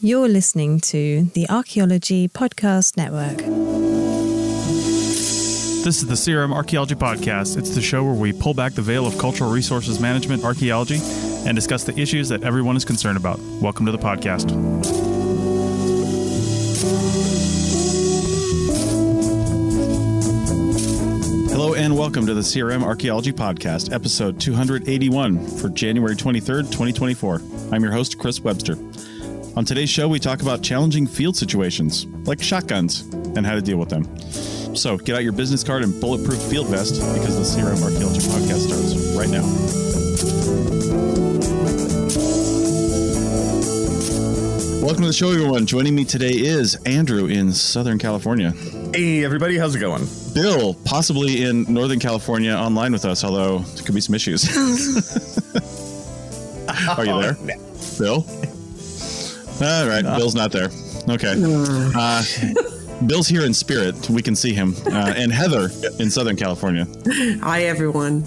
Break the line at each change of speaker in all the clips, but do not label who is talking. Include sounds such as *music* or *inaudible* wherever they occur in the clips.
You're listening to the Archaeology Podcast Network.
This is the CRM Archaeology Podcast. It's the show where we pull back the veil of cultural resources management archaeology and discuss the issues that everyone is concerned about. Welcome to the podcast. Hello and welcome to the CRM Archaeology Podcast, episode 281 for January 23rd, 2024. I'm your host, Chris Webster. On today's show, we talk about challenging field situations, like shotguns, and how to deal with them. So get out your business card and bulletproof field vest because the CRM Archaeology Podcast starts right now. Welcome to the show, everyone. Joining me today is Andrew in Southern California.
Hey, everybody, how's it going?
Bill, possibly in Northern California, online with us, although there could be some issues. *laughs* Are you oh, there? Bill? *laughs* All right, Bill's not there. Okay. Uh, Bill's here in spirit. We can see him. Uh, *laughs* and Heather in Southern California.
Hi, everyone.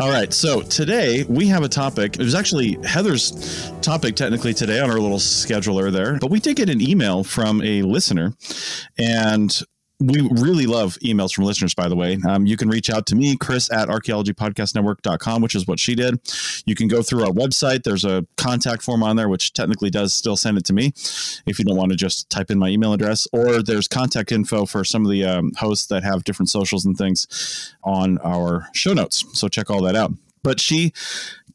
All right. So today we have a topic. It was actually Heather's topic technically today on our little scheduler there, but we did get an email from a listener and we really love emails from listeners, by the way. Um, you can reach out to me, Chris at archaeologypodcastnetwork.com, which is what she did. You can go through our website. There's a contact form on there, which technically does still send it to me if you don't want to just type in my email address. Or there's contact info for some of the um, hosts that have different socials and things on our show notes. So check all that out. But she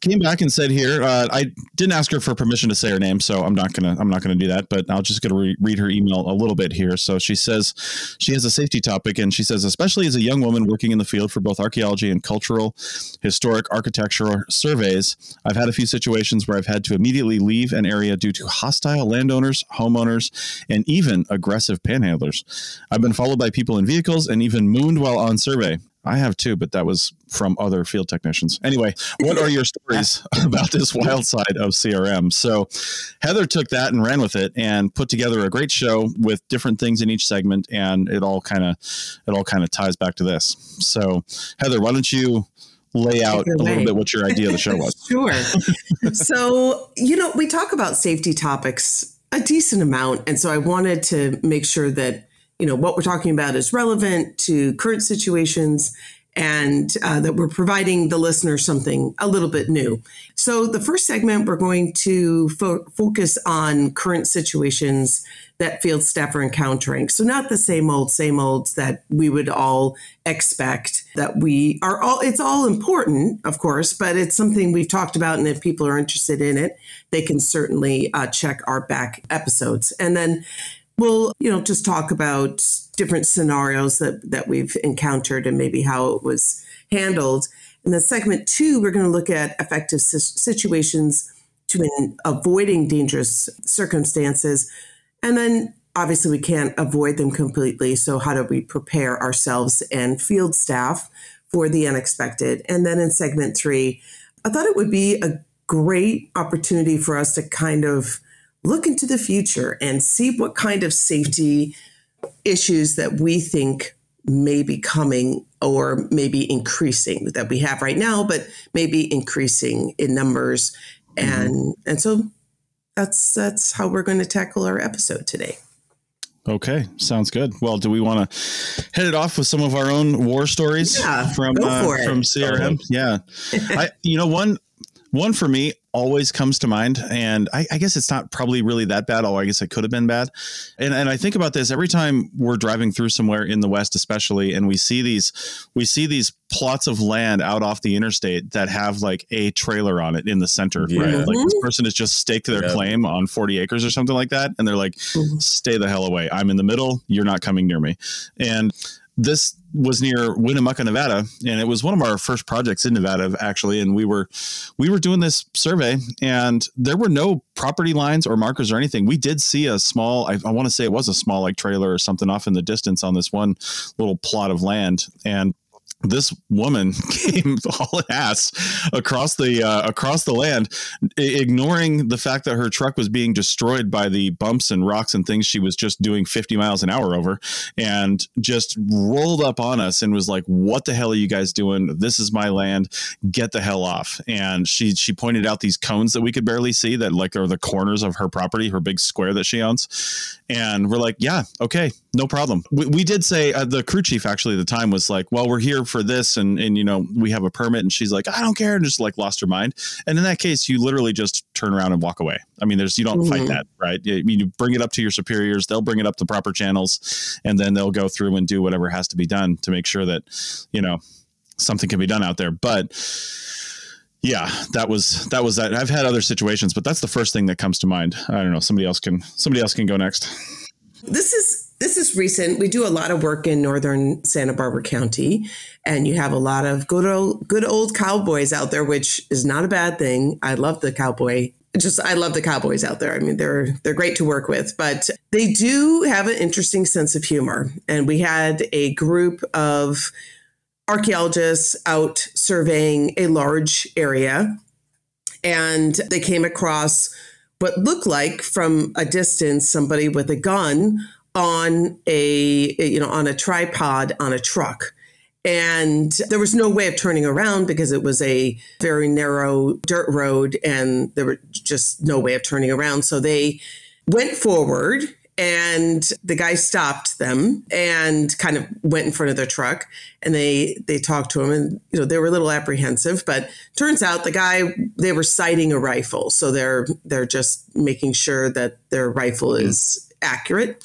came back and said here uh, i didn't ask her for permission to say her name so i'm not gonna i'm not gonna do that but i'll just gonna re- read her email a little bit here. So she says she has a safety topic and she says especially as a young woman working in the field for both archaeology and cultural historic architectural surveys i've had a few situations where i've had to immediately leave an area due to hostile landowners homeowners and even aggressive panhandlers. I've been followed by people in vehicles and even mooned while on survey I have too, but that was from other field technicians. Anyway, what are your stories *laughs* about this wild side of CRM? So, Heather took that and ran with it and put together a great show with different things in each segment, and it all kind of it all kind of ties back to this. So, Heather, why don't you lay out a little bit what your idea of the show was? *laughs*
sure. so, you know, we talk about safety topics a decent amount, and so I wanted to make sure that you know what we're talking about is relevant to current situations and uh, that we're providing the listener something a little bit new. So, the first segment, we're going to fo- focus on current situations that field staff are encountering. So, not the same old, same olds that we would all expect that we are all, it's all important, of course, but it's something we've talked about. And if people are interested in it, they can certainly uh, check our back episodes. And then we'll, you know, just talk about different scenarios that, that we've encountered and maybe how it was handled. In the segment two, we're going to look at effective situations to in avoiding dangerous circumstances. And then obviously we can't avoid them completely. So how do we prepare ourselves and field staff for the unexpected? And then in segment three, I thought it would be a great opportunity for us to kind of look into the future and see what kind of safety issues that we think may be coming or maybe increasing that we have right now, but maybe increasing in numbers. And mm-hmm. and so that's that's how we're going to tackle our episode today.
Okay, sounds good. Well, do we want to head it off with some of our own war stories
yeah,
from uh, from CRM? Yeah, I you know one one for me always comes to mind, and I, I, guess it's not probably really that bad. Oh, I guess it could have been bad. And and I think about this every time we're driving through somewhere in the West, especially, and we see these we see these plots of land out off the interstate that have like a trailer on it in the center, yeah. right? Like this person has just staked their yeah. claim on 40 acres or something like that, and they're like, mm-hmm. "Stay the hell away! I'm in the middle. You're not coming near me." And this was near Winnemucca, Nevada, and it was one of our first projects in Nevada, actually. And we were we were doing this survey, and there were no property lines or markers or anything. We did see a small, I, I want to say it was a small like trailer or something off in the distance on this one little plot of land, and this woman *laughs* came all ass across the uh, across the land, ignoring the fact that her truck was being destroyed by the bumps and rocks and things she was just doing 50 miles an hour over, and just rolled up on us and was like, "What the hell are you guys doing? This is my land. Get the hell off!" And she she pointed out these cones that we could barely see that like are the corners of her property, her big square that she owns, and we're like, "Yeah, okay, no problem." We, we did say uh, the crew chief actually at the time was like, "Well, we're here." For this and and you know we have a permit. And she's like i don't care and just like lost her mind. And in that case you literally just turn around and walk away. I mean there's you don't mm-hmm. fight that right? I mean, you bring it up to your superiors they'll bring it up to proper channels and then they'll go through and do whatever has to be done to make sure that you know something can be done out there. But yeah that was that was that. I've had other situations but that's the first thing that comes to mind. I don't know. Somebody else can somebody else can go next.
This is this is recent. We do a lot of work in northern Santa Barbara County, and you have a lot of good old good old cowboys out there, which is not a bad thing. I love the cowboy. Just I love the cowboys out there. I mean, they're they're great to work with, but they do have an interesting sense of humor. And we had a group of archaeologists out surveying a large area, and they came across what looked like from a distance somebody with a gun on a you know on a tripod on a truck. And there was no way of turning around because it was a very narrow dirt road and there was just no way of turning around. So they went forward and the guy stopped them and kind of went in front of their truck and they they talked to him and you know they were a little apprehensive but turns out the guy they were sighting a rifle. So they're they're just making sure that their rifle hmm. is accurate.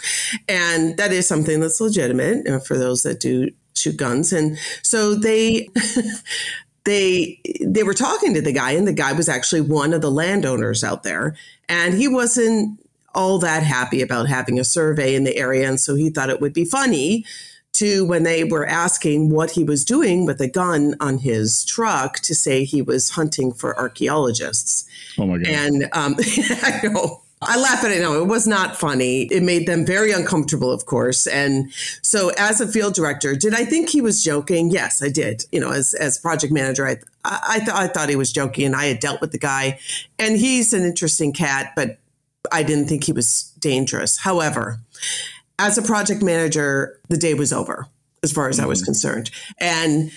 And that is something that's legitimate for those that do shoot guns. And so they. *laughs* they they were talking to the guy and the guy was actually one of the landowners out there and he wasn't all that happy about having a survey in the area and so he thought it would be funny to when they were asking what he was doing with a gun on his truck to say he was hunting for archaeologists.
Oh my god!
And um, *laughs* I know I laugh at it. No, it was not funny. It made them very uncomfortable, of course. And so, as a field director, did I think he was joking? Yes, I did. You know, as as project manager, I I, I, th- I thought he was joking, and I had dealt with the guy, and he's an interesting cat, but I didn't think he was dangerous. However, as a project manager, the day was over as far as mm-hmm. I was mm-hmm. concerned. And,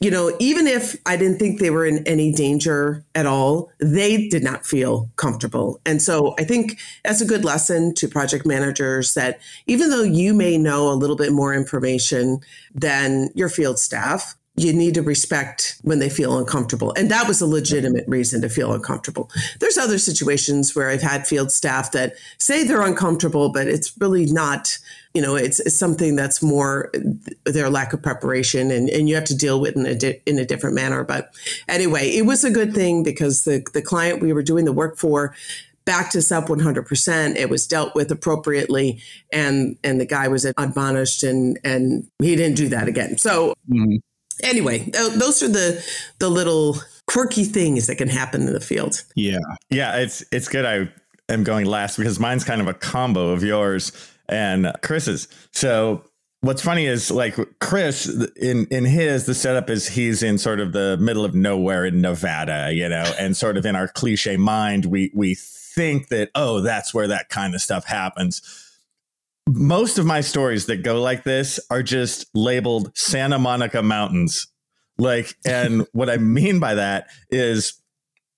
you know, even if I didn't think they were in any danger at all, they did not feel comfortable. And so I think that's a good lesson to project managers that even though you may know a little bit more information than your field staff, you need to respect when they feel uncomfortable. And that was a legitimate reason to feel uncomfortable. There's other situations where I've had field staff that say they're uncomfortable, but it's really not, you know, it's, it's something that's more their lack of preparation and, and you have to deal with in a, di- in a different manner. But anyway, it was a good thing because the, the client we were doing the work for backed us up 100%. It was dealt with appropriately and, and the guy was admonished and, and he didn't do that again. So, mm-hmm anyway, those are the the little quirky things that can happen in the field.
Yeah,
yeah, it's it's good. I am going last because mine's kind of a combo of yours and Chris's. So what's funny is like Chris in in his the setup is he's in sort of the middle of nowhere in Nevada, you know, and sort of in our cliche mind we we think that oh that's where that kind of stuff happens most of my stories that go like this are just labeled Santa Monica Mountains. Like, and *laughs* what I mean by that is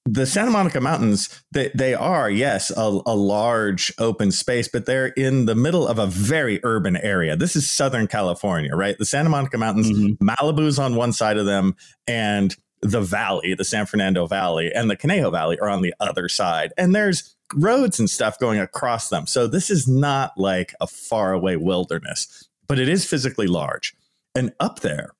the Santa Monica Mountains, they, they are, yes, a, a, large open space, but they're in the middle of a very urban area. This is Southern California, right? The Santa Monica Mountains, mm-hmm. Malibu's on one side of them, and the valley, the San Fernando Valley, and the Conejo Valley are on the other side. And there's roads and stuff going across them. So this is not like a faraway wilderness, but it is physically large. And up there,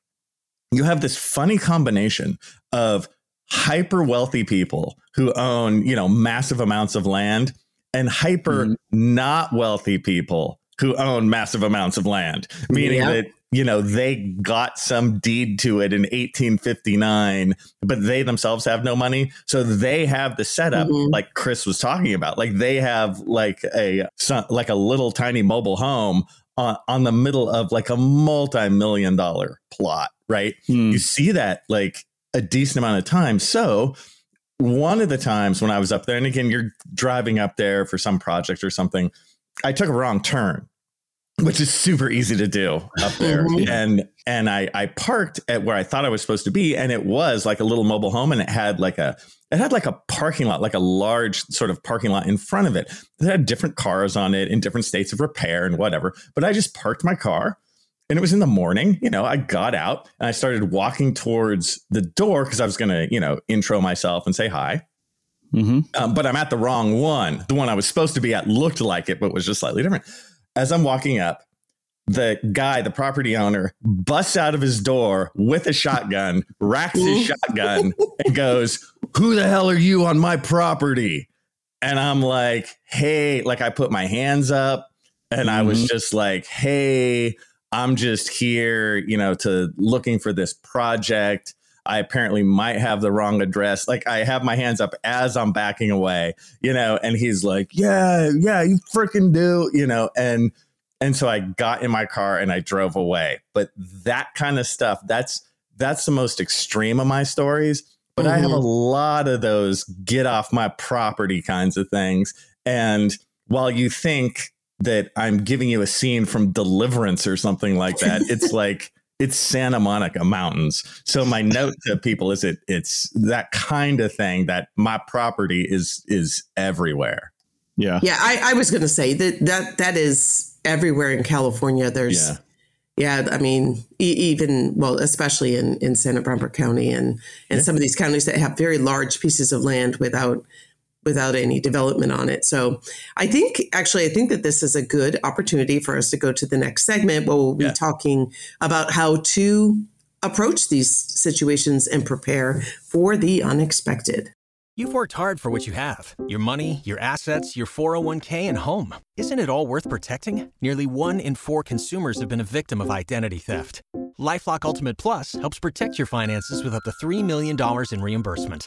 you have this funny combination of hyper wealthy people who own, you know, massive amounts of land and hyper mm-hmm. not wealthy people who own massive amounts of land, meaning yeah. that you know, they got some deed to it in 1859, but they themselves have no money. So they have the setup mm-hmm. like Chris was talking about. Like they have like a like a little tiny mobile home on, on the middle of like a multi-million dollar plot, right? Mm. You see that like a decent amount of time. So one of the times when I was up there, and again, you're driving up there for some project or something, I took a wrong turn which is super easy to do up there. Mm-hmm. And and I I parked at where I thought I was supposed to be, and it was like a little mobile home, and it had like a it had like a parking lot, like a large sort of parking lot in front of it. It had different cars on it in different states of repair and whatever. But I just parked my car. And it was in the morning, you know, I got out and I started walking towards the door because I was going to, you know, intro myself and say hi. Mm-hmm. Um, but I'm at the wrong one. The one I was supposed to be at looked like it, but was just slightly different as I'm walking up, the guy, the property owner, busts out of his door with a shotgun, racks his shotgun, *laughs* and goes, Who the hell are you on my property? And I'm like, Hey, like I put my hands up and mm-hmm. I was mm-hmm. just like, Hey, I'm just here, you know, to looking for this project. I apparently might have the wrong address. Like I have my hands up as I'm backing away, you know, and he's like, "Yeah, yeah, you freaking do," you know, and and so I got in my car and I drove away. But that kind of stuff, that's that's the most extreme of my stories. But mm-hmm. I have a mm-hmm. lot of those get off my property kinds of things. And while you think that I'm giving you a scene from Deliverance or something like that, *laughs* it's like it's Santa Monica Mountains. So my note to people is it it's that kind of thing that my property is is everywhere.
Yeah.
Yeah, I, I was gonna say that that that is everywhere in California. There's yeah. Yeah, I mean, e- even well, especially in in Santa Barbara County and and yeah. some of these counties that have very large pieces of land without without any development on it. So I think actually I think that this is a good opportunity for us to go to the next segment where we'll be yeah. talking about how to approach these situations and prepare for the unexpected.
You've worked hard for what you have. Your money, your assets, your 401k and home. Isn't it all worth protecting? Nearly 1 in 4 consumers have been a victim of identity theft. LifeLock Ultimate Plus helps protect your finances with up to $3 million in reimbursement.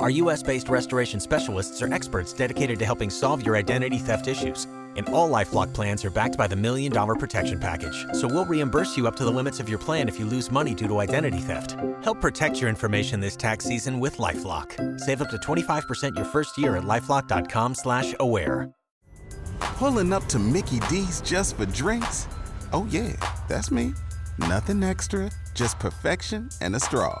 Our US based restoration specialists are experts dedicated to helping solve your identity theft issues. And all Lifelock plans are backed by the Million Dollar Protection Package. So we'll reimburse you up to the limits of your plan if you lose money due to identity theft. Help protect your information this tax season with LifeLock. Save up to 25% your first year at LifeLock.com slash aware.
Pulling up to Mickey D's just for drinks? Oh yeah, that's me. Nothing extra, just perfection and a straw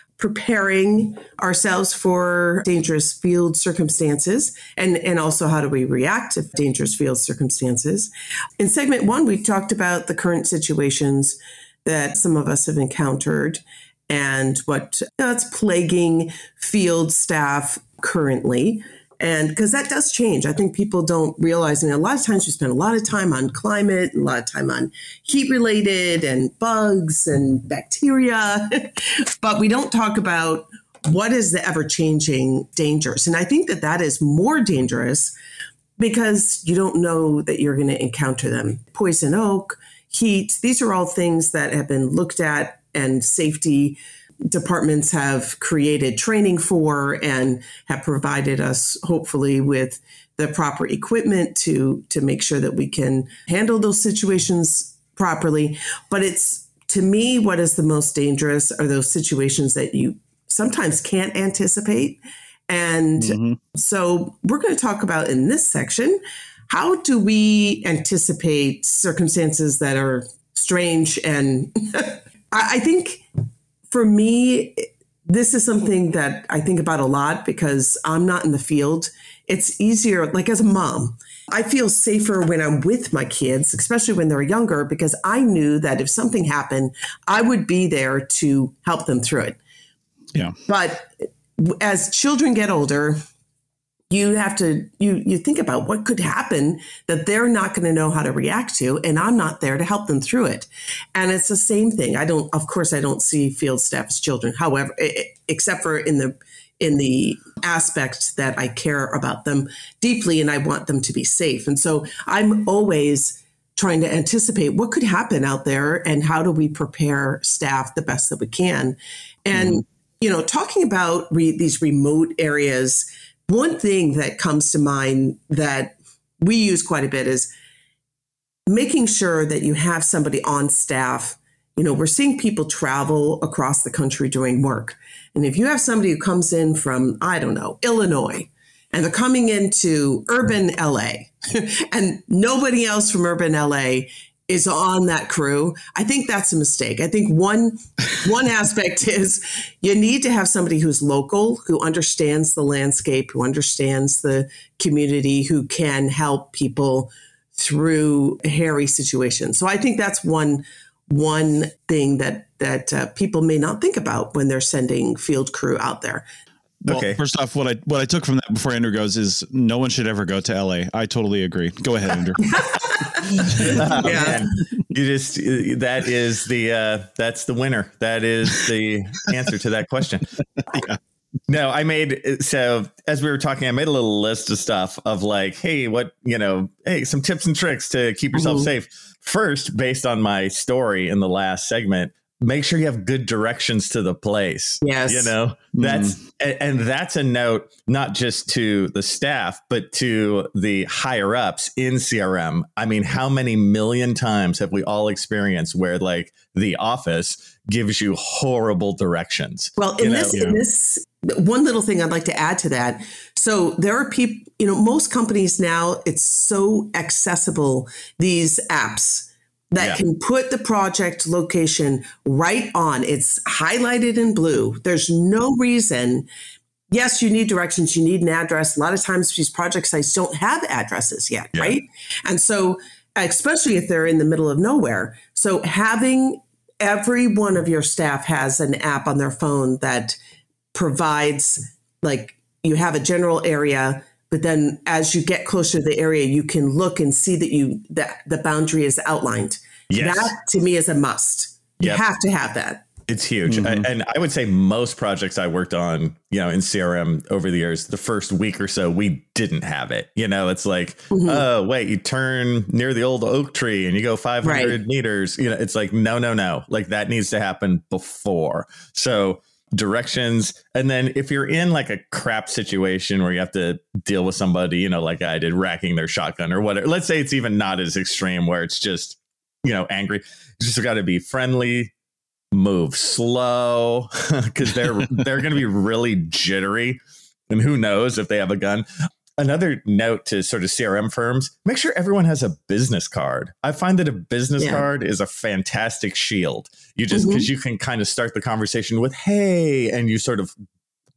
preparing ourselves for dangerous field circumstances and, and also how do we react to dangerous field circumstances. In segment one, we talked about the current situations that some of us have encountered and what that's plaguing field staff currently. And because that does change, I think people don't realize. And a lot of times we spend a lot of time on climate, a lot of time on heat related and bugs and bacteria, *laughs* but we don't talk about what is the ever changing dangers. And I think that that is more dangerous because you don't know that you're going to encounter them. Poison oak, heat, these are all things that have been looked at and safety departments have created training for and have provided us hopefully with the proper equipment to to make sure that we can handle those situations properly but it's to me what is the most dangerous are those situations that you sometimes can't anticipate And mm-hmm. so we're going to talk about in this section how do we anticipate circumstances that are strange? And *laughs* I think for me, this is something that I think about a lot because I'm not in the field. It's easier, like as a mom, I feel safer when I'm with my kids, especially when they're younger, because I knew that if something happened, I would be there to help them through it.
Yeah.
But as children get older, you have to you you think about what could happen that they're not going to know how to react to and i'm not there to help them through it. And it's the same thing. I don't of course i don't see field staff as children. However except for in the in the aspect that i care about them deeply and i want them to be safe. And so i'm always trying to anticipate what could happen out there and how do we prepare staff the best that we can. And mm-hmm. you know talking about re- these remote areas one thing that comes to mind that we use quite a bit is making sure that you have somebody on staff. You know, we're seeing people travel across the country doing work. And if you have somebody who comes in from, I don't know, Illinois, and they're coming into urban LA, *laughs* and nobody else from urban LA is on that crew. I think that's a mistake. I think one one aspect *laughs* is you need to have somebody who's local, who understands the landscape, who understands the community, who can help people through hairy situations. So I think that's one one thing that that uh, people may not think about when they're sending field crew out there.
Well, okay. First off, what I what I took from that before Andrew goes is no one should ever go to LA. I totally agree. Go ahead, Andrew. *laughs*
oh, yeah, man. you just that is the uh, that's the winner. That is the answer to that question. *laughs* yeah. No, I made so as we were talking, I made a little list of stuff of like, hey, what you know, hey, some tips and tricks to keep yourself mm-hmm. safe. First, based on my story in the last segment, make sure you have good directions to the place.
Yes.
You know, that's, mm. and, and, that's a note, not just to the staff, but to the higher ups in CRM. I mean, how many million times have we all experienced where like the office gives you horrible directions?
Well, in this, in this, one little thing I'd like to add to that. So there are people, you know, most companies now, it's so accessible, these apps that yeah. can put the project location right on. It's highlighted in blue. There's no reason. Yes, you need directions, you need an address. A lot of times these project sites don't have addresses yet, yeah. right? And so, especially if they're in the middle of nowhere. So, having every one of your staff has an app on their phone that provides, like, you have a general area but then as you get closer to the area you can look and see that you that the boundary is outlined. Yes. that to me is a must. You have to have that.
It's huge. Mm-hmm. and i would say most projects i worked on you know in crm over the years the first week or so we didn't have it. You know it's like mm-hmm. oh wait you turn near the old oak tree and you go 500 right. meters. You know it's like no no no. Like that needs to happen before. So directions. And then if you're in like a crap situation where you have to deal with somebody, you know, like I did, racking their shotgun or whatever, let's say it's even not as extreme where it's just, you know, angry. You just got to be friendly, move slow *laughs* because they're *laughs* they're going to be really jittery. And who knows if they have a gun another note to sort of CRM firms make sure everyone has a business card. I find that a business yeah. card is a fantastic shield. You just because mm-hmm. you can kind of start the conversation with, hey, and you sort of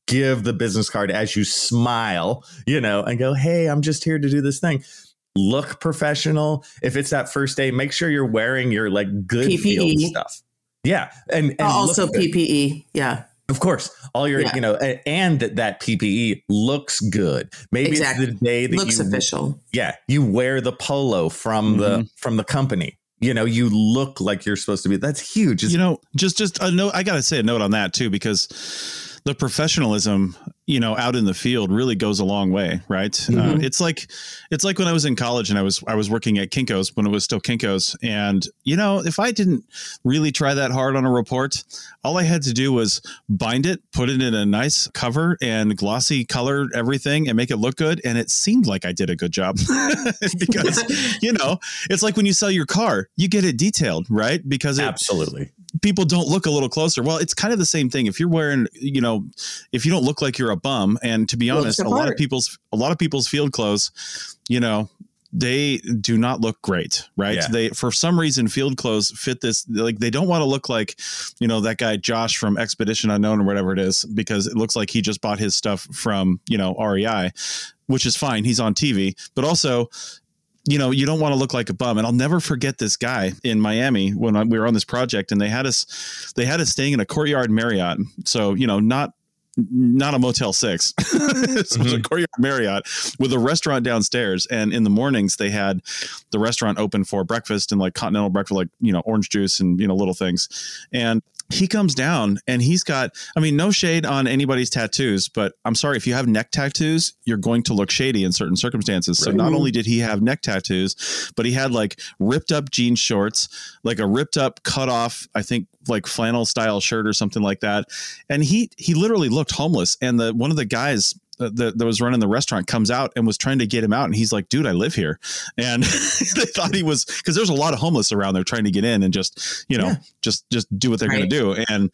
give the business card as you smile, you know, and go, hey, I'm just here to do this thing. Look professional. If it's that first day, make sure you're wearing your like good PPE. field stuff. Yeah. And, and
also PPE. Yeah.
Of course, all your yeah. you know, and that that PPE looks good. Maybe exactly. it's the day that
looks
you,
official.
Yeah, you wear the polo from mm-hmm. the from the company. You know, you look like you're supposed to be. That's huge.
It's, you know, just just a note. I gotta say a note on that too because the professionalism you know out in the field really goes a long way right uh, mm-hmm. uh, it's like it's like when i was in college and i was i was working at Kinko's when it was still Kinko's and you know if i didn't really try that hard on a report all i had to do was bind it put it in a nice cover and glossy color everything and make it look good and it seemed like i did a good job *laughs* because *laughs* you know it's like when you sell your car you get it detailed right because it,
absolutely
people don't look a little closer. Well, it's kind of the same thing. If you're wearing, you know, if you don't look like you're a bum. And to be honest, a lot of people's a lot of people's field clothes, you know, they do not look great, right? Yeah. They for some reason field clothes fit this like they don't want to look like, you know, that guy Josh from Expedition Unknown or whatever it is because it looks like he just bought his stuff from, you know, REI, which is fine. He's on TV, but also you know, you don't want to look like a bum. And I'll never forget this guy in Miami when we were on this project, and they had us, they had us staying in a courtyard Marriott. So you know, not not a Motel Six. *laughs* it was mm-hmm. a Courtyard Marriott with a restaurant downstairs. And in the mornings, they had the restaurant open for breakfast and like continental breakfast, like you know orange juice and you know little things. And he comes down and he's got i mean no shade on anybody's tattoos but i'm sorry if you have neck tattoos you're going to look shady in certain circumstances right. so not only did he have neck tattoos but he had like ripped up jean shorts like a ripped up cut off i think like flannel style shirt or something like that and he he literally looked homeless and the one of the guys uh, that, that was running the restaurant comes out and was trying to get him out and he's like dude i live here and *laughs* they thought he was because there's a lot of homeless around there trying to get in and just you know yeah. just just do what they're right. going to do and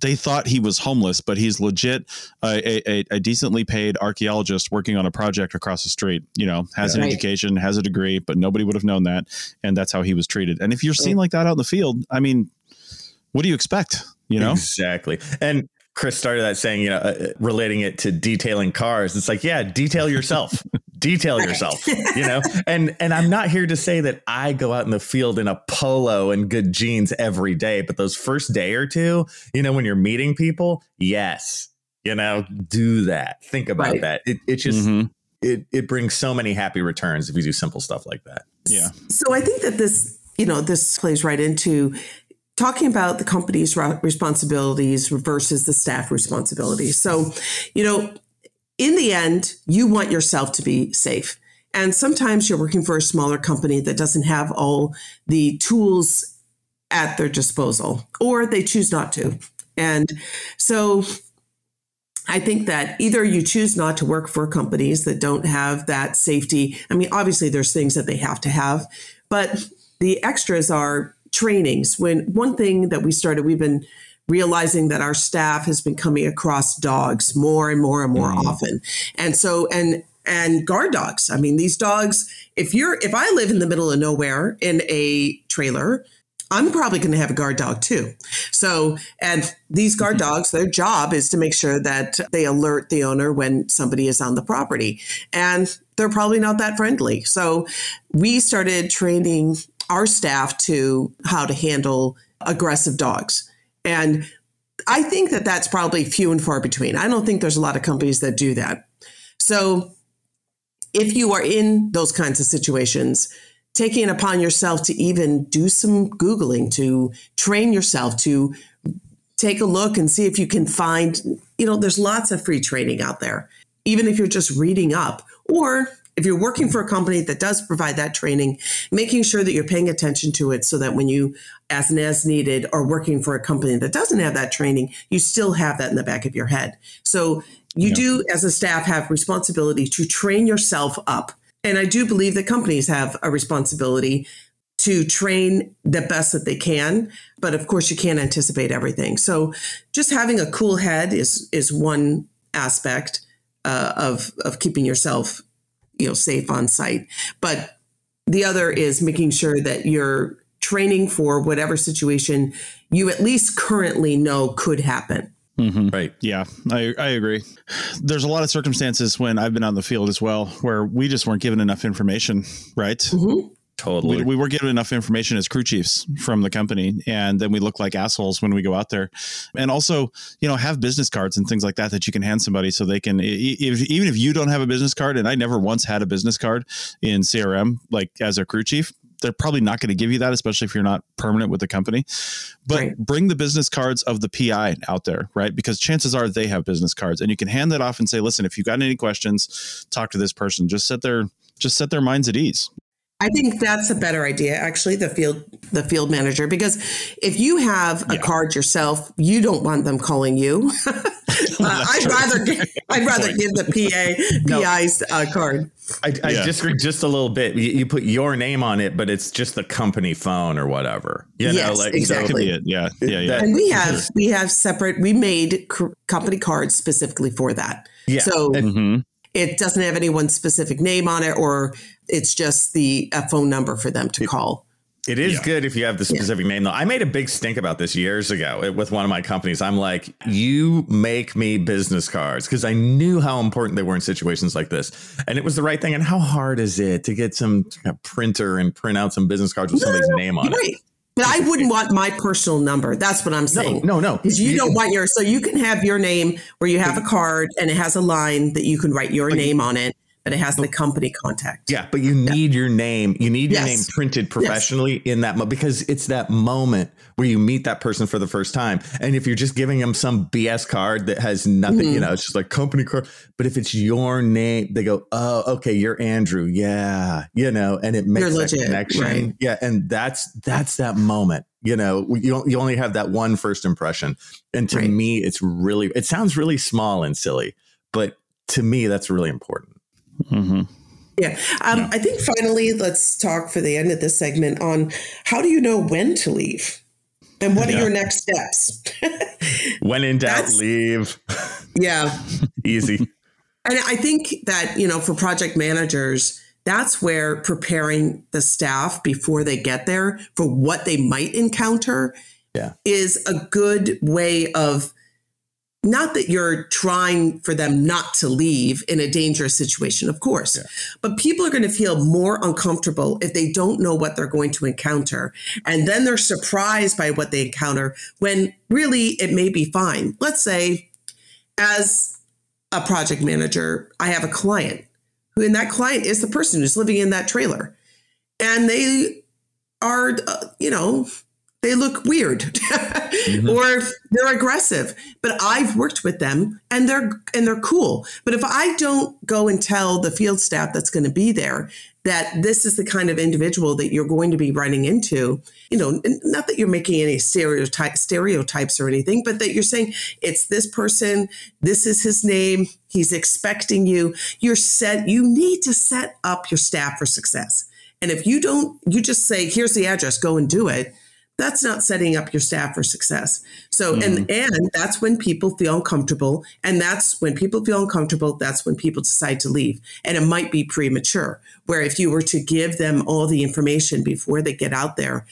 they thought he was homeless, but he's legit a, a, a, decently paid archaeologist working on a project across the street. You know, has yeah, an right. education, has a degree, but nobody would have known that, and that's how he was treated. And if you're seen like that out in the field, I mean, what do you expect? You know,
exactly. And Chris started that saying, you know, uh, relating it to detailing cars. It's like, yeah, detail yourself. *laughs* detail yourself, *laughs* you know? And and I'm not here to say that I go out in the field in a polo and good jeans every day, but those first day or two, you know, when you're meeting people, yes, you know, do that. Think about right. that. It it just mm-hmm. it it brings so many happy returns if you do simple stuff like that.
Yeah.
So I think that this you know, this plays right into talking about the company's responsibilities versus the staff responsibilities. So, you know, in the end, you want yourself to be safe. And sometimes you're working for a smaller company that doesn't have all the tools at their disposal, or they choose not to. And so I think that either you choose not to work for companies that don't have that safety. I mean, obviously, there's things that they have to have, but the extras are trainings when one thing that we started we've been realizing that our staff has been coming across dogs more and more and more mm. often and so and and guard dogs i mean these dogs if you're if i live in the middle of nowhere in a trailer I'm probably going to have a guard dog too. So, and these guard mm-hmm. dogs, their job is to make sure that they alert the owner when somebody is on the property. And they're probably not that friendly. So, we started training our staff to how to handle aggressive dogs. And I think that that's probably few and far between. I don't think there's a lot of companies that do that. So if you are in those kinds of situations, taking it upon yourself to even do some Googling, to train yourself, to take a look and see if you can find, you know, there's lots of free training out there, even if you're just reading up or if you're working for a company that does provide that training, making sure that you're paying attention to it so that when you, as and as needed, are working for a company that doesn't have that training, you still have that in the back of your head. So you yeah. do, as a staff, have responsibility to train yourself up. And I do believe that companies have a responsibility to train the best that they can but of course you can't anticipate everything so just having a cool head is is one aspect uh, of of keeping yourself you know safe on site but the other is making sure that you're training for whatever situation you at least currently know could happen
Mm-hmm. Right. Yeah, I, I agree. There's a lot of circumstances when I've been on the field as well where we just weren't given enough information, right? Mm-hmm.
Totally.
We, we, were given enough information as crew chiefs from the company, and then we look like assholes when we go out there. And also, you know, have business cards and things like that that you can hand somebody so they can, if, even if you don't have a business card, and I never once had a business card in CRM, like as a crew chief, they're probably not going to give you that, especially if you're not permanent with the company. But right. bring the business cards of the PI out there, right? Because chances are they have business cards, and you can hand that off and say, "Listen, if you got any questions, talk to this person." Just set their just set their minds at ease.
I think that's a better idea, actually. The field, the field manager, because if you have a
Yeah.
card yourself, you don't want them calling you. *laughs* *laughs* Uh, I'd rather, gi- I'd rather
point.
give the PA, *laughs*
No.
PI's uh, card.
I, I
Yeah.
disagree just a little bit. You, you put your name on it, but it's just the company phone or whatever. You know,
Yes,
like
That
exactly.
could be it. Yeah. Yeah. Yeah.
That-
And we have, we have separate. We made c- company cards specifically for that.
Yeah.
So
Mhm.
It doesn't have anyone's specific name on it, or it's just the a phone number for them to call.
It is
Yeah.
good if you have the specific name, though. I made a big stink about this years ago with one of my companies. I'm like, you make me business cards because I knew how important they were in situations like this. And it was the right thing. And how hard is it to get some kind of printer and print out some business cards with somebody's name on it?
But I wouldn't want my personal number. That's what I'm saying.
No, no.
Because you
You-
don't want your, so you can have your name where you have a card and it has a line that you can write your name on it, but it has the company contact.
Yeah, but you need your name. You need your
Yes.
name printed professionally in that mo- because it's that moment where you meet that person for the first time. And if you're just giving them some BS card that has nothing,
Mm-hmm.
you know, it's just like company card. But if it's your name, they go, "Oh, okay, you're Andrew." Yeah, you know, and it makes
You're
that connection.
right.
Yeah, and that's that's that moment. You know, you you only have that one first impression, and to
Right.
me, it's really it sounds really small and silly, but to me, that's really important.
Mhm.
Yeah. Um, I think finally, let's talk for the end of this segment on how do you know when to leave? And what are your next steps? *laughs*
When in doubt, leave. *laughs*
yeah.
Easy.
And I think that, you know, for project managers, that's where preparing the staff before they get there for what they might encounter
Yeah.
is a good way of not that you're trying for them not to leave in a dangerous situation, of course, but people are going to feel more uncomfortable if they don't know what they're going to encounter. And then they're surprised by what they encounter when really it may be fine. Let's say, as a project manager, I have a client who, and that client is the person who's living in that trailer. And they are, uh, you know, they look weird *laughs* mm-hmm. or they're aggressive but i've worked with them and they're and they're cool. But if i don't go and tell the field staff that's going to be there that this is the kind of individual that you're going to be running into you know not that you're making any stereotype stereotypes or anything but that you're saying it's this person this is his name he's expecting you you're set you need to set up your staff for success. And if you don't you just say here's the address go and do it that's not setting up your staff for success. So mm-hmm. and and that's when people feel uncomfortable and that's when people feel uncomfortable that's when people decide to leave. And it might be premature where if you were to give them all the information before they get out there,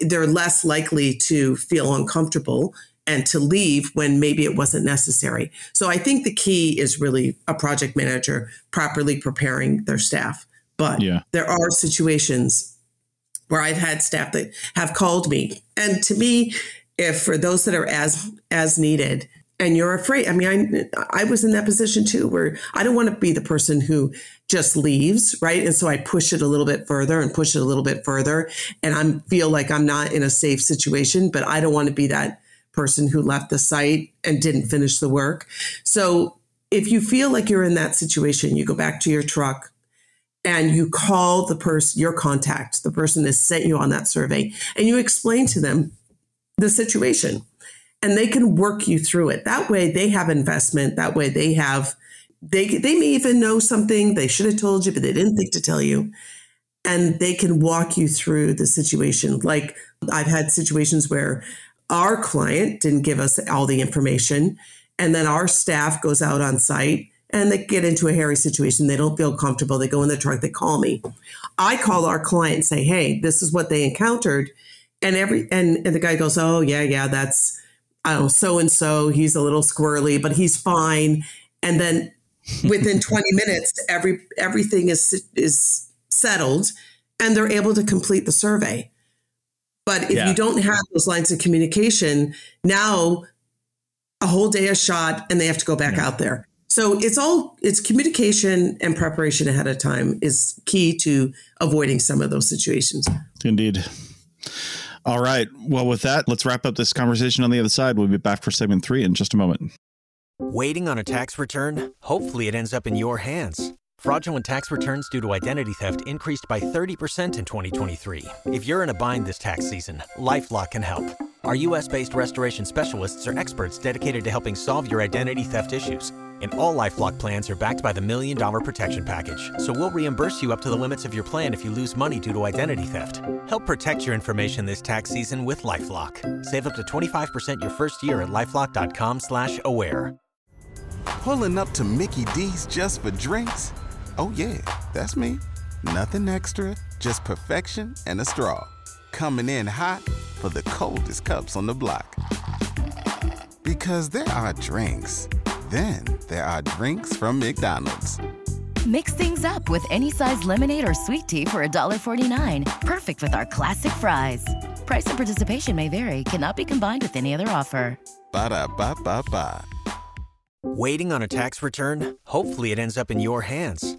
they're less likely to feel uncomfortable and to leave when maybe it wasn't necessary. So I think the key is really a project manager properly preparing their staff. But
Yeah.
there are situations where I've had staff that have called me. And to me, if for those that are as as needed and you're afraid, I mean, I I was in that position too where I don't want to be the person who just leaves, right? And so I push it a little bit further and push it a little bit further and I feel like I'm not in a safe situation, but I don't want to be that person who left the site and didn't finish the work. So if you feel like you're in that situation, you go back to your truck, and you call the person, your contact, the person that sent you on that survey, and you explain to them the situation and they can work you through it. That way they have investment. That way they have, they, they may even know something they should have told you, but they didn't think to tell you. And they can walk you through the situation. Like I've had situations where our client didn't give us all the information. And then our staff goes out on site and they get into a hairy situation. They don't feel comfortable. They go in the truck, they call me. I call our client and say, Hey, this is what they encountered. And every and, and the guy goes, Oh, yeah, yeah, that's oh, I don't know, so and so. He's a little squirrely, but he's fine. And then *laughs* within 20 minutes, every everything is is settled and they're able to complete the survey. But if
Yeah.
you don't have those lines of communication, now a whole day is shot and they have to go back out there. So it's all it's communication and preparation ahead of time is key to avoiding some of those situations.
Indeed. All right. Well, with that, let's wrap up this conversation on the other side. We'll be back for segment three in just a moment.
Waiting on a tax return? Hopefully, it ends up in your hands. Fraudulent tax returns due to identity theft increased by 30% in 2023. If you're in a bind this tax season, LifeLock can help. Our US-based restoration specialists are experts dedicated to helping solve your identity theft issues. And all LifeLock plans are backed by the Million Dollar Protection Package. So we'll reimburse you up to the limits of your plan if you lose money due to identity theft. Help protect your information this tax season with LifeLock. Save up to 25% your first year at LifeLock.com slash aware.
Pulling up to Mickey D's just for drinks? Oh yeah, that's me. Nothing extra, just perfection and a straw. Coming in hot for the coldest cups on the block. Because there are drinks. Then there are drinks from McDonald's.
Mix things up with any size lemonade or sweet tea for $1.49. Perfect with our classic fries. Price and participation may vary, cannot be combined with any other offer.
Ba da ba ba ba.
Waiting on a tax return? Hopefully, it ends up in your hands.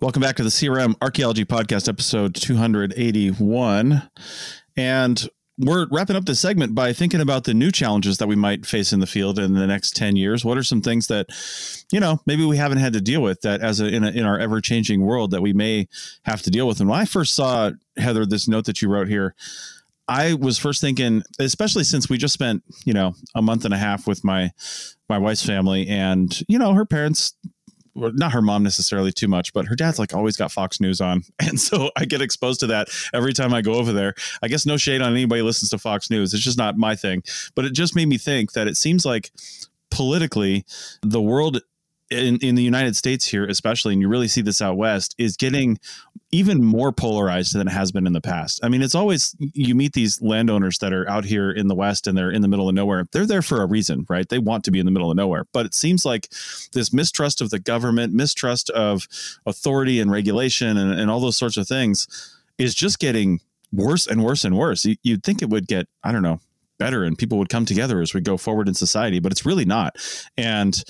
Welcome back to the CRM Archaeology Podcast, episode 281. And we're wrapping up this segment by thinking about the new challenges that we might face in the field in the next 10 years. What are some things that, you know, maybe we haven't had to deal with that as a, in, a, in our ever changing world that we may have to deal with? And when I first saw, Heather, this note that you wrote here, I was first thinking, especially since we just spent, you know, a month and a half with my my wife's family and, you know, her parents not her mom necessarily too much, but her dad's like always got Fox News on. *laughs* And so I get exposed to that every time I go over there. I guess no shade on anybody listens to Fox News. It's just not my thing. But it just made me think that it seems like politically the world in, in the United States here, especially, and you really see this out west, is getting even more polarized than it has been in the past. I mean, it's always you meet these landowners that are out here in the West and they're in the middle of nowhere. They're there for a reason, right? They want to be in the middle of nowhere. But it seems like this mistrust of the government, mistrust of authority and regulation and, and all those sorts of things is just getting worse and worse and worse. You'd think it would get, I don't know, better and people would come together as we go forward in society, but it's really not. And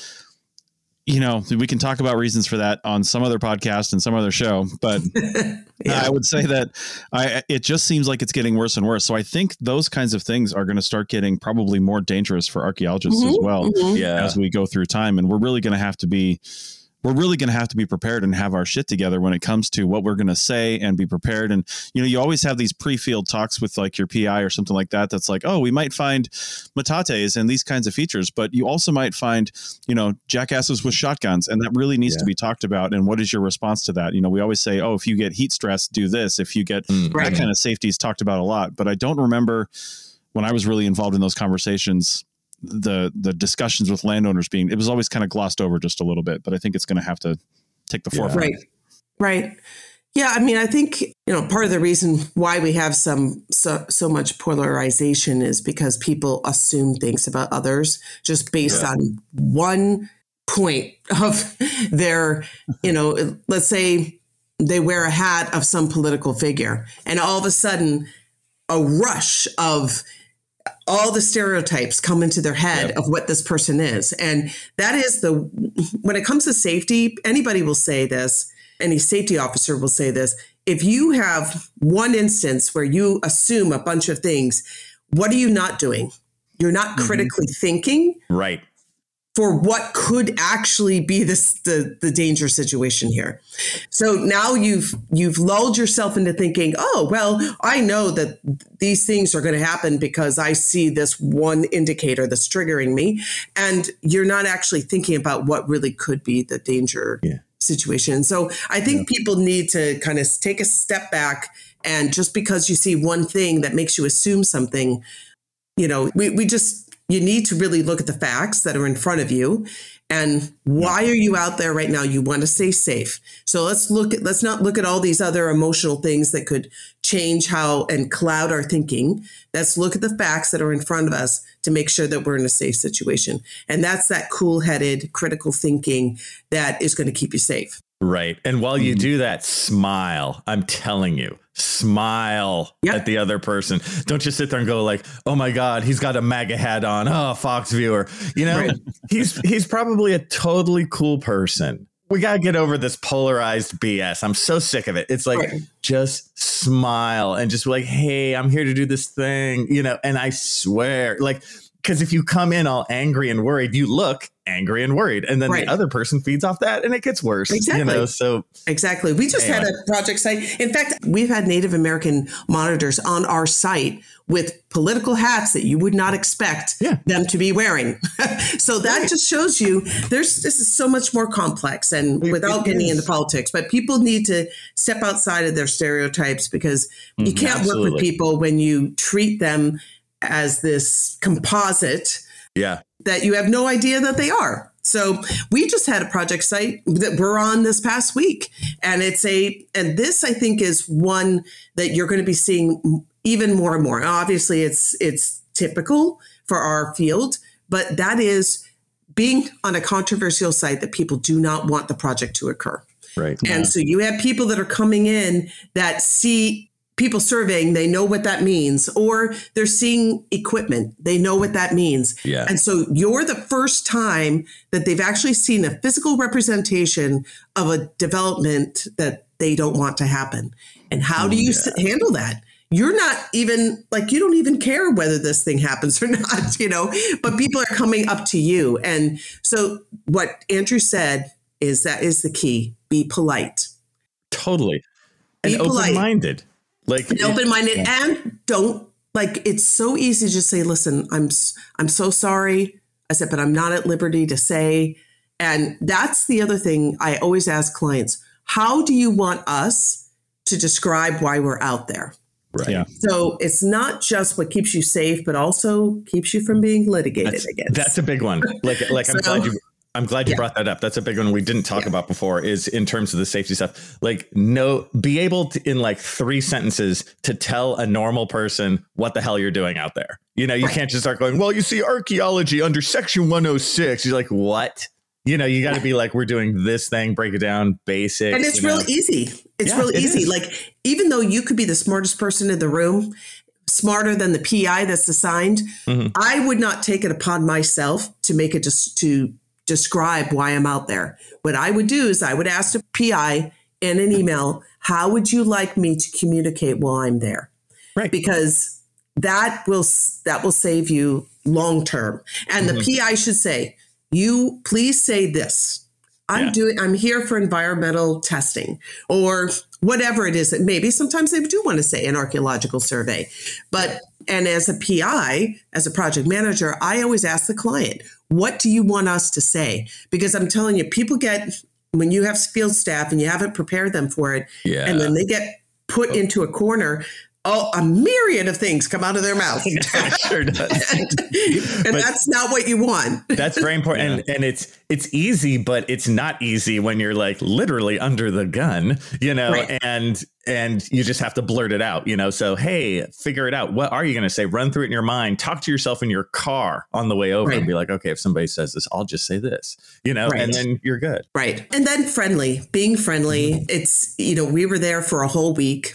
you know, we can talk about reasons for that on some other podcast and some other show, but *laughs* yeah. I would say that I it just seems like it's getting worse and worse. So I think those kinds of things are going to start getting probably more dangerous for archaeologists mm-hmm, as well mm-hmm. yeah. as we go through time, and we're really going to have to be we're really going to have to be prepared and have our shit together when it comes to what we're going to say and be prepared. And, you know, you always have these pre field talks with like your PI or something like that. That's like, oh, we might find metates and these kinds of features, but you also might find, you know, jackasses with shotguns. And that really needs yeah. to be talked about. And what is your response to that? You know, we always say, oh, if you get heat stress, do this. If you get mm, that kind of safety is talked about a lot. But I don't remember when I was really involved in those conversations the the discussions with landowners being it was always kind of glossed over just a little bit but i think it's going to have to take the yeah. forefront
right right yeah i mean i think you know part of the reason why we have some so, so much polarization is because people assume things about others just based yeah. on one point of their you know let's say they wear a hat of some political figure and all of a sudden a rush of all the stereotypes come into their head yep. of what this person is. And that is the, when it comes to safety, anybody will say this, any safety officer will say this. If you have one instance where you assume a bunch of things, what are you not doing? You're not mm-hmm. critically thinking.
Right
for what could actually be this the, the danger situation here. So now you've you've lulled yourself into thinking, oh well, I know that these things are going to happen because I see this one indicator that's triggering me, and you're not actually thinking about what really could be the danger yeah. situation. So I think yeah. people need to kind of take a step back, and just because you see one thing that makes you assume something, you know, we we just you need to really look at the facts that are in front of you. And why are you out there right now? You want to stay safe. So let's look at let's not look at all these other emotional things that could change how and cloud our thinking. Let's look at the facts that are in front of us to make sure that we're in a safe situation. And that's that cool-headed critical thinking that is going to keep you safe.
Right. And while you
Mhm.
do that, smile. I'm telling you, smile
Yep.
at the other person. Don't just sit there and go like, "Oh my god, he's got a MAGA hat on." Oh, Fox viewer. You know,
Right. *laughs*
he's he's probably a totally cool person. We got to get over this polarized BS. I'm so sick of it. It's like
Right.
just smile and just be like, "Hey, I'm here to do this thing." You know, and I swear like because if you come in all angry and worried, you look angry and worried, and then
Right.
the other person feeds off that, and it gets worse.
Exactly.
You know, so
Exactly. We just had a project site. In fact, we've had Native American monitors on our site with political hats that you would not expect
Yeah.
them to be wearing. *laughs* so that just shows you there's this is so much more complex and
It-
without
it
getting
is.
into politics, but people need to step outside of their stereotypes because you
Mhm,
can't work with people when you treat them as this composite
yeah,
that you have no idea that they are. So we just had a project site that we're on this past week, and it's a and this I think is one that you're going to be seeing even more and more. Obviously, it's it's typical for our field, but that is being on a controversial site that people do not want the project to occur.
right.
And so you have people that are coming in that see people surveying, they know what that means, or they're seeing equipment, they know what that means.
Yeah.
And so you're the first time that they've actually seen a physical representation of a development that they don't want to happen. And how do mm, you s handle that? You're not even like you don't even care whether this thing happens or *laughs* not, you know, but people are coming up to you. And so what Andrew said is that is the key. Be polite.
Totally.
Be
And open minded. Like
and open minded and don't like it's so easy to just say listen i'm I'm so sorry i said but i'm not at liberty to say and that's the other thing i always ask clients how do you want us to describe why we're out there
right.
Yeah.
so it's not just what keeps you safe but also keeps you from being litigated
That's,
i
that's a big one. Like like I'm
So-
glad you I'm glad you
Yeah.
brought that up. That's a big one we didn't talk about before is in terms of the safety stuff. Like no be able to in like three sentences to tell a normal person what the hell you're doing out there. You know, you
Right.
can't just start going, "Well, you see archaeology under section 106." You're like, "What?" You know, you got to be like, "We're doing this thing, break it down, basic."
and it's
you know.
real easy it's
Yeah,
real
it
easy
is.
like even though you could be the smartest person in the room smarter than the pi that's assigned
Mhm.
i would not take it upon myself to make it just to describe why i'm out there what i would do is i would ask the pi in an email how would you like me to communicate while i'm there
Right.
because that will that will save you long term and
Mm-hmm.
the pi should say you please say this i'm
Yeah.
doing i'm here for environmental testing or whatever it is that maybe sometimes they do want to say an archaeological survey but and as a pi as a project manager i always ask the client what do you want us to say because i'm telling you people get when you have field staff and you haven't prepared them for it
Yeah.
and then they get put oh. into a corner oh a myriad of things come out of their mouth *laughs*
sure does.
and, and
But-
that's not what you want
That's very important, and, and it's it's easy, but it's not easy when you're like literally under the gun, you know,
Right.
and and you just have to blurt it out, you know. So hey, figure it out. What are you going to say? Run through it in your mind. Talk to yourself in your car on the way over,
Right.
and be like, okay, if somebody says this, I'll just say this, you know,
Right.
and then you're good.
Right. And then friendly, being friendly. Mm-hmm. It's, you know, we were there for a whole week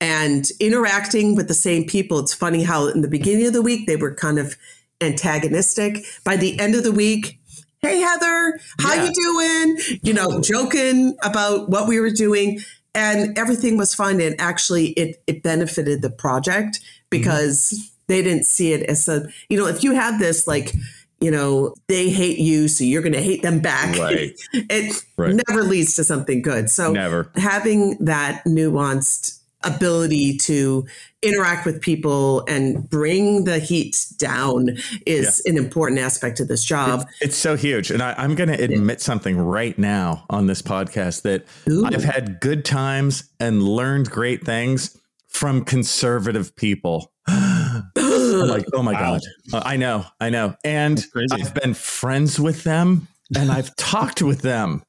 and interacting with the same people. It's funny how in the beginning of the week they were kind of antagonistic. By the end of the week, hey Heather, how
Yeah.
you doing? You know, joking about what we were doing and everything was fine and actually it it benefited the project mm-hmm. because they didn't see it as a, you know, if you have this like you know, they hate you, so you're going to hate them back.
Right. *laughs*
it
Right.
never leads to something good. So
Never.
having that nuanced ability to interact with people and bring the heat down is an important aspect of this job.
It's so huge. And I, I'm going to admit something right now on this podcast that
Ooh.
I've had good times and learned great things from conservative people. *gasps* I'm like, oh my *gasps*
Wow.
God. Uh, I know, I know. And. I've been friends with them and I've talked with them.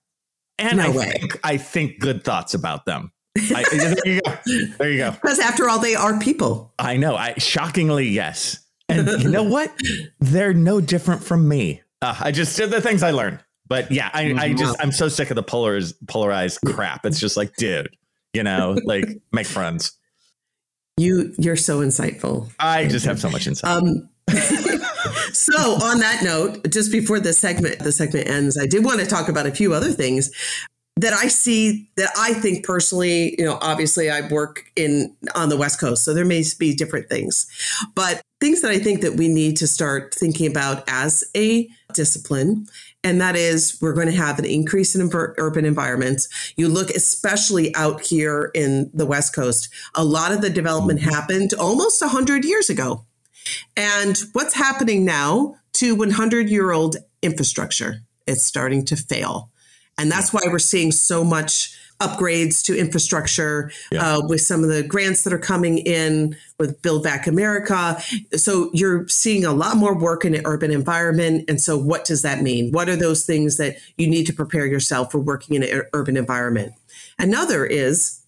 And
No
I
way.
think I think good thoughts about them. I, *laughs* there you go. There you go.
Because after all, they are people.
I know. I shockingly yes. And you know what? They're no different from me. Uh, I just did the things I learned. But yeah, I, I just I'm so sick of the polarized polarized crap. It's just like, dude, you know, like make friends.
You you're so insightful.
I just have so much insight.
Um, *laughs* so on that note, just before the segment the segment ends, I did want to talk about a few other things that I see that I think personally, you know, obviously I work in on the West Coast, so there may be different things, but things that I think that we need to start thinking about as a discipline. And that is, we're going to have an increase in urban environments. You look especially out here in the West Coast, a lot of the development mm-hmm. happened almost 100 years ago. And what's happening now to 100 year old infrastructure? It's starting to fail. And that's why we're seeing so much upgrades to infrastructure yeah. uh, with some of the grants that are coming in with Build Back America. So you're seeing a lot more work in an urban environment. And so, what does that mean? What are those things that you need to prepare yourself for working in an urban environment? Another is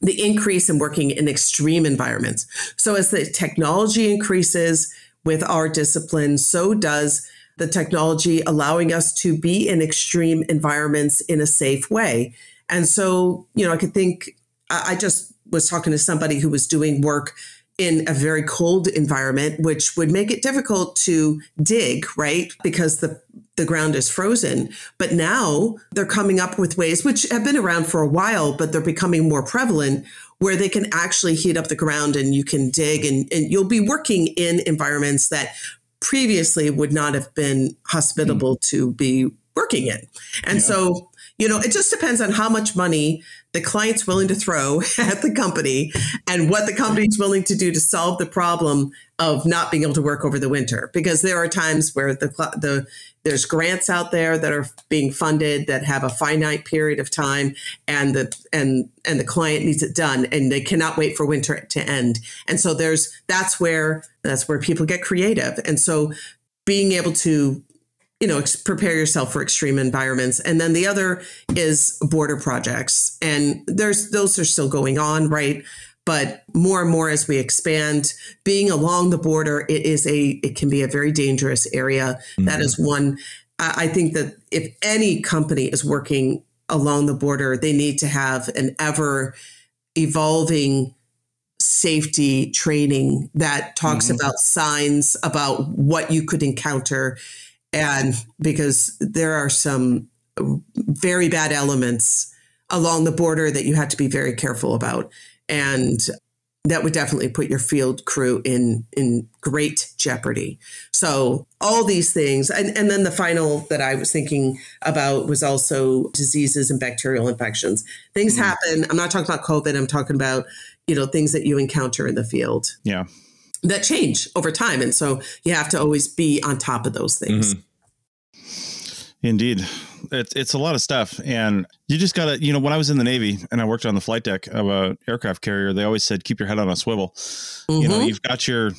the increase in working in extreme environments. So, as the technology increases with our discipline, so does the technology allowing us to be in extreme environments in a safe way. And so, you know, I could think, I just was talking to somebody who was doing work in a very cold environment, which would make it difficult to dig, right? Because the, the ground is frozen. But now they're coming up with ways, which have been around for a while, but they're becoming more prevalent, where they can actually heat up the ground and you can dig and, and you'll be working in environments that previously would not have been hospitable mm. to be working in. And yeah. so, you know, it just depends on how much money the client's willing to throw *laughs* at the company and what the company's willing to do to solve the problem of not being able to work over the winter. Because there are times where the the there's grants out there that are being funded that have a finite period of time and the and and the client needs it done and they cannot wait for winter to end. And so there's that's where that's where people get creative. And so being able to you know prepare yourself for extreme environments. And then the other is border projects. And there's those are still going on right but more and more as we expand being along the border it is a it can be a very dangerous area mm-hmm. that is one i think that if any company is working along the border they need to have an ever evolving safety training that talks mm-hmm. about signs about what you could encounter and because there are some very bad elements along the border that you have to be very careful about and that would definitely put your field crew in in great jeopardy. So all these things, and, and then the final that I was thinking about was also diseases and bacterial infections. Things mm happen. I'm not talking about COVID. I'm talking about you know things that you encounter in the field.
Yeah,
that change over time, and so you have to always be on top of those things. Mm-hmm.
Indeed. It's it's a lot of stuff. And you just gotta, you know, when I was in the Navy and I worked on the flight deck of a aircraft carrier, they always said keep your head on a swivel. Mm-hmm. You know, mm-hmm. you've got your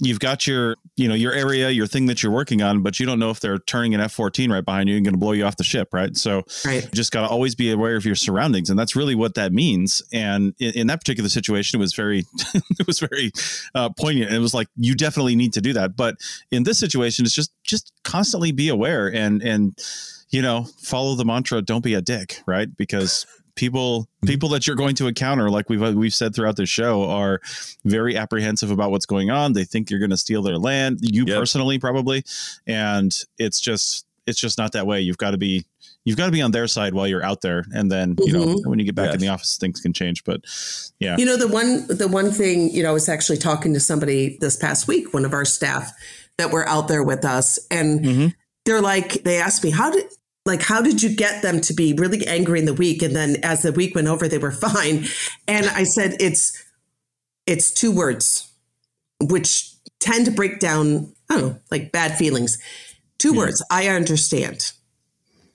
you've got your you know your area your thing that you're working on but you don't know if they're turning an f-14 right behind you and going to blow you off the ship right? So right. you just got to always be aware of your surroundings and that's really what that means. And in, in that particular situation it was very *laughs* it was very uh, poignant. And it was like you definitely need to do that. But in this situation it's just just constantly be aware and and you know follow the mantra don't be a dick right? Because people mm-hmm. people that you're going to encounter like we've we've said throughout the show are very apprehensive about what's going on they think you're going to steal their land you yep. personally probably and it's just it's just not that way you've got to be you've got to be on their side while you're out there and then you mm-hmm. know when you get back yes. in the office things can change but yeah
you know the one the one thing you know i was actually talking to somebody this past week one of our staff that were out there with us and mm-hmm. they're like they asked me how did like how did you get them to be really angry in the week and then as the week went over they were *laughs* fine and i said it's it's two words which tend to break down i don't know like bad feelings two yeah. words i understand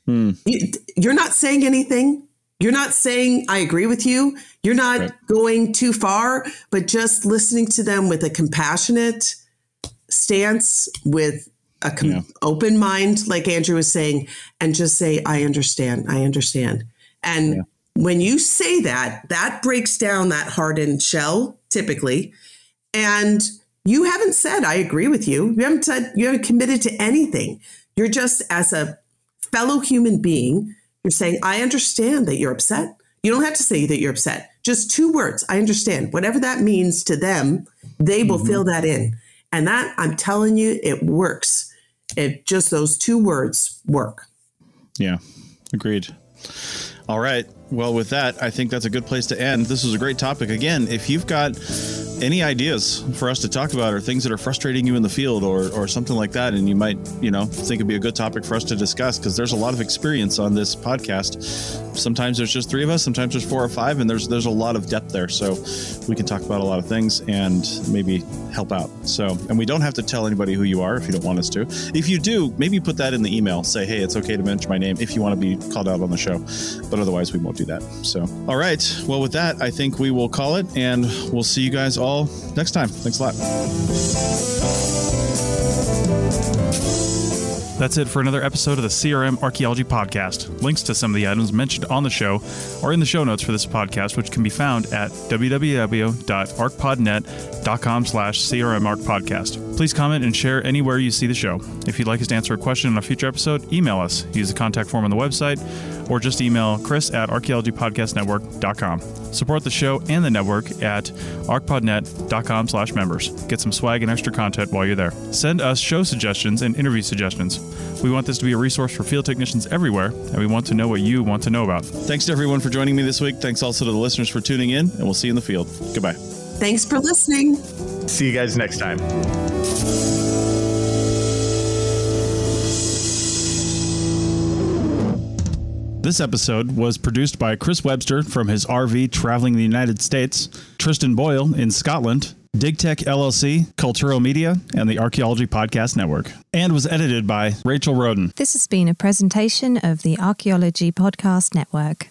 hmm. you, are not saying anything you're not saying i agree with you you're not right. going too far but just listening to them with a compassionate stance with a com- yeah. open mind, like Andrew was saying, and just say, I understand, I understand. And yeah. when you say that, that breaks down that hardened shell typically. And you haven't said, I agree with you. You haven't said, you haven't committed to anything. You're just as a fellow human being. You're saying, I understand that you're upset. You don't have to say that you're upset. Just two words. I understand. Whatever that means to them, they will mm-hmm. fill that in. And that, I'm telling you, it works. It just those two words work.
Yeah, agreed. All right. Well, with that, I think that's a good place to end. This was a great topic. Again, if you've got any ideas for us to talk about or things that are frustrating you in the field or, or something like that, and you might, you know, think it'd be a good topic for us to discuss because there's a lot of experience on this podcast. Sometimes there's just three of us, sometimes there's four or five, and there's there's a lot of depth there. So we can talk about a lot of things and maybe help out. So, and we don't have to tell anybody who you are if you don't want us to. If you do, maybe put that in the email. Say, hey, it's okay to mention my name if you want to be called out on the show. But otherwise, we won't that. So, all right. Well, with that, I think we will call it and we'll see you guys all next time. Thanks a lot.
That's it for another episode of the CRM Archaeology Podcast. Links to some of the items mentioned on the show are in the show notes for this podcast, which can be found at www.archpodnet.com slash crmarchpodcast. Please comment and share anywhere you see the show. If you'd like us to answer a question on a future episode, email us. Use the contact form on the website or just email chris at archaeologypodcastnetwork.com. Support the show and the network at archpodnet.com slash members. Get some swag and extra content while you're there. Send us show suggestions and interview suggestions. We want this to be a resource for field technicians everywhere, and we want to know what you want to know about.
Thanks to everyone for joining me this week. Thanks also to the listeners for tuning in, and we'll see you in the field. Goodbye.
Thanks for listening.
See you guys next time.
This episode was produced by Chris Webster from his RV traveling the United States, Tristan Boyle in Scotland, DigTech LLC, Cultural Media, and the Archaeology Podcast Network, and was edited by Rachel Roden.
This has been a presentation of the Archaeology Podcast Network.